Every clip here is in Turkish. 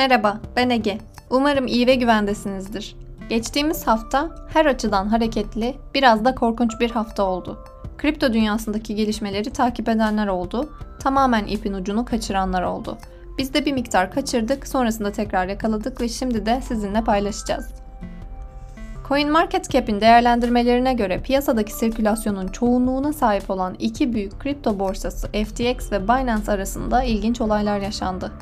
Merhaba, ben Ege. Umarım iyi ve güvendesinizdir. Geçtiğimiz hafta her açıdan hareketli, biraz da korkunç bir hafta oldu. Kripto dünyasındaki gelişmeleri takip edenler oldu, tamamen ipin ucunu kaçıranlar oldu. Biz de bir miktar kaçırdık, sonrasında tekrar yakaladık ve şimdi de sizinle paylaşacağız. CoinMarketCap'in değerlendirmelerine göre piyasadaki sirkülasyonun çoğunluğuna sahip olan iki büyük kripto borsası FTX ve Binance arasında ilginç olaylar yaşandı.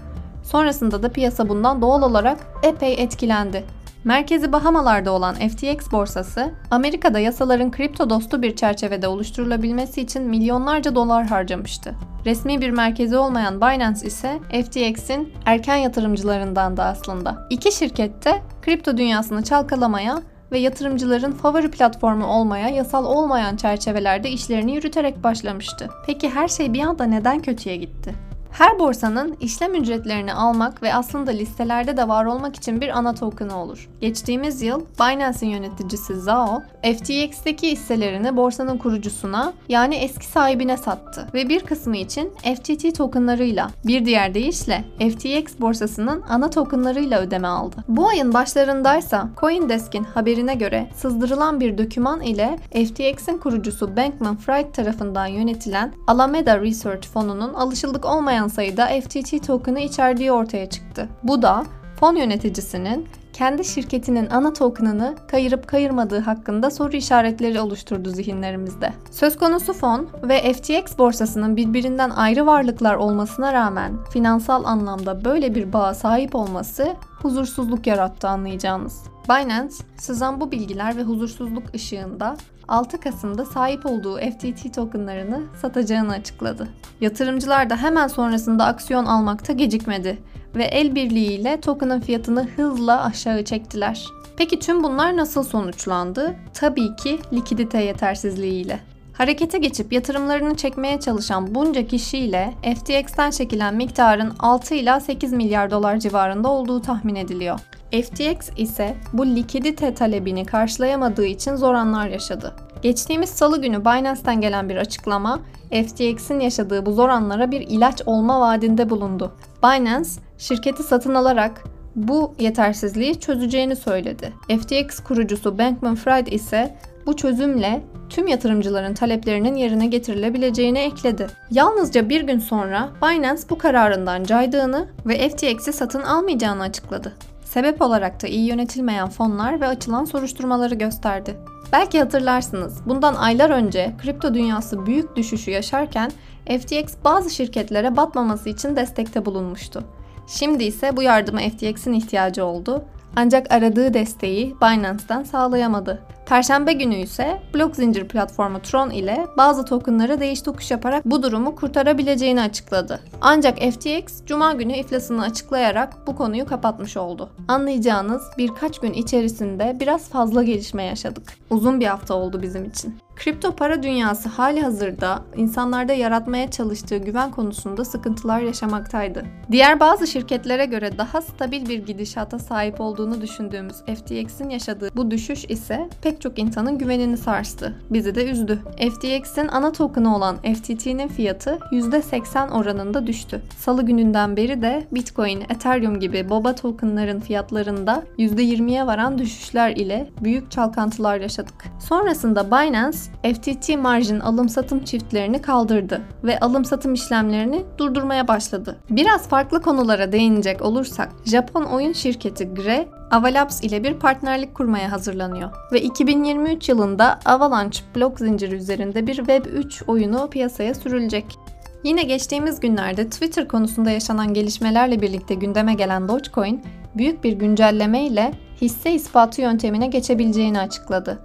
Sonrasında da piyasa bundan doğal olarak epey etkilendi. Merkezi Bahamalarda olan FTX borsası, Amerika'da yasaların kripto dostu bir çerçevede oluşturulabilmesi için milyonlarca dolar harcamıştı. Resmi bir merkezi olmayan Binance ise FTX'in erken yatırımcılarından da aslında. İki şirket de kripto dünyasını çalkalamaya ve yatırımcıların favori platformu olmaya yasal olmayan çerçevelerde işlerini yürüterek başlamıştı. Peki her şey bir anda neden kötüye gitti? Her borsanın işlem ücretlerini almak ve aslında listelerde de var olmak için bir ana token'ı olur. Geçtiğimiz yıl Binance'in yöneticisi Zhao, FTX'teki hisselerini borsanın kurucusuna yani eski sahibine sattı ve bir kısmı için FTT tokenlarıyla, bir diğer deyişle FTX borsasının ana tokenlarıyla ödeme aldı. Bu ayın başlarındaysa CoinDesk'in haberine göre sızdırılan bir doküman ile FTX'in kurucusu Bankman Fried tarafından yönetilen Alameda Research fonunun alışıldık olmayan sayıda FTT token'ı içerdiği ortaya çıktı. Bu da fon yöneticisinin kendi şirketinin ana token'ını kayırıp kayırmadığı hakkında soru işaretleri oluşturdu zihinlerimizde. Söz konusu fon ve FTX borsasının birbirinden ayrı varlıklar olmasına rağmen finansal anlamda böyle bir bağa sahip olması huzursuzluk yarattı anlayacağınız. Binance, sızan bu bilgiler ve huzursuzluk ışığında 6 Kasım'da sahip olduğu FTT tokenlarını satacağını açıkladı. Yatırımcılar da hemen sonrasında aksiyon almakta gecikmedi ve el birliğiyle token'ın fiyatını hızla aşağı çektiler. Peki tüm bunlar nasıl sonuçlandı? Tabii ki likidite yetersizliğiyle. Harekete geçip yatırımlarını çekmeye çalışan bunca kişiyle FTX'ten çekilen miktarın 6 ila 8 milyar dolar civarında olduğu tahmin ediliyor. FTX ise bu likidite talebini karşılayamadığı için zor anlar yaşadı. Geçtiğimiz salı günü Binance'ten gelen bir açıklama, FTX'in yaşadığı bu zor anlara bir ilaç olma vaadinde bulundu. Binance, şirketi satın alarak bu yetersizliği çözeceğini söyledi. FTX kurucusu Bankman Fried ise bu çözümle tüm yatırımcıların taleplerinin yerine getirilebileceğini ekledi. Yalnızca bir gün sonra Binance bu kararından caydığını ve FTX'i satın almayacağını açıkladı. Sebep olarak da iyi yönetilmeyen fonlar ve açılan soruşturmaları gösterdi. Belki hatırlarsınız, bundan aylar önce kripto dünyası büyük düşüşü yaşarken FTX bazı şirketlere batmaması için destekte bulunmuştu. Şimdi ise bu yardıma FTX'in ihtiyacı oldu ancak aradığı desteği Binance'dan sağlayamadı. Perşembe günü ise blok zincir platformu Tron ile bazı tokenları değiş tokuş yaparak bu durumu kurtarabileceğini açıkladı. Ancak FTX cuma günü iflasını açıklayarak bu konuyu kapatmış oldu. Anlayacağınız birkaç gün içerisinde biraz fazla gelişme yaşadık. Uzun bir hafta oldu bizim için. Kripto para dünyası hali hazırda insanlarda yaratmaya çalıştığı güven konusunda sıkıntılar yaşamaktaydı. Diğer bazı şirketlere göre daha stabil bir gidişata sahip olduğunu düşündüğümüz FTX'in yaşadığı bu düşüş ise pek çok insanın güvenini sarstı. Bizi de üzdü. FTX'in ana token'ı olan FTT'nin fiyatı %80 oranında düştü. Salı gününden beri de Bitcoin, Ethereum gibi boba tokenların fiyatlarında %20'ye varan düşüşler ile büyük çalkantılar yaşadık. Sonrasında Binance FTT marjin alım-satım çiftlerini kaldırdı ve alım-satım işlemlerini durdurmaya başladı. Biraz farklı konulara değinecek olursak, Japon oyun şirketi Gre, Avalabs ile bir partnerlik kurmaya hazırlanıyor ve 2023 yılında Avalanche blok zinciri üzerinde bir Web3 oyunu piyasaya sürülecek. Yine geçtiğimiz günlerde Twitter konusunda yaşanan gelişmelerle birlikte gündeme gelen Dogecoin, büyük bir güncelleme ile hisse ispatı yöntemine geçebileceğini açıkladı.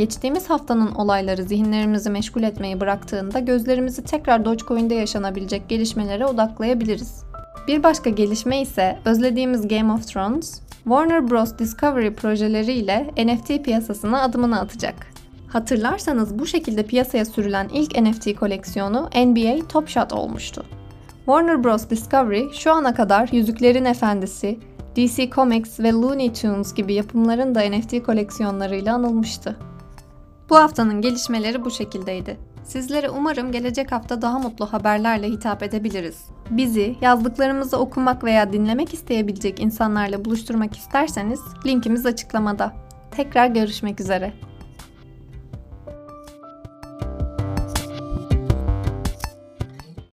Geçtiğimiz haftanın olayları zihinlerimizi meşgul etmeyi bıraktığında gözlerimizi tekrar Dogecoin'de yaşanabilecek gelişmelere odaklayabiliriz. Bir başka gelişme ise özlediğimiz Game of Thrones, Warner Bros. Discovery projeleriyle NFT piyasasına adımını atacak. Hatırlarsanız bu şekilde piyasaya sürülen ilk NFT koleksiyonu NBA Top Shot olmuştu. Warner Bros. Discovery şu ana kadar Yüzüklerin Efendisi, DC Comics ve Looney Tunes gibi yapımların da NFT koleksiyonlarıyla anılmıştı. Bu haftanın gelişmeleri bu şekildeydi. Sizlere umarım gelecek hafta daha mutlu haberlerle hitap edebiliriz. Bizi yazdıklarımızı okumak veya dinlemek isteyebilecek insanlarla buluşturmak isterseniz linkimiz açıklamada. Tekrar görüşmek üzere.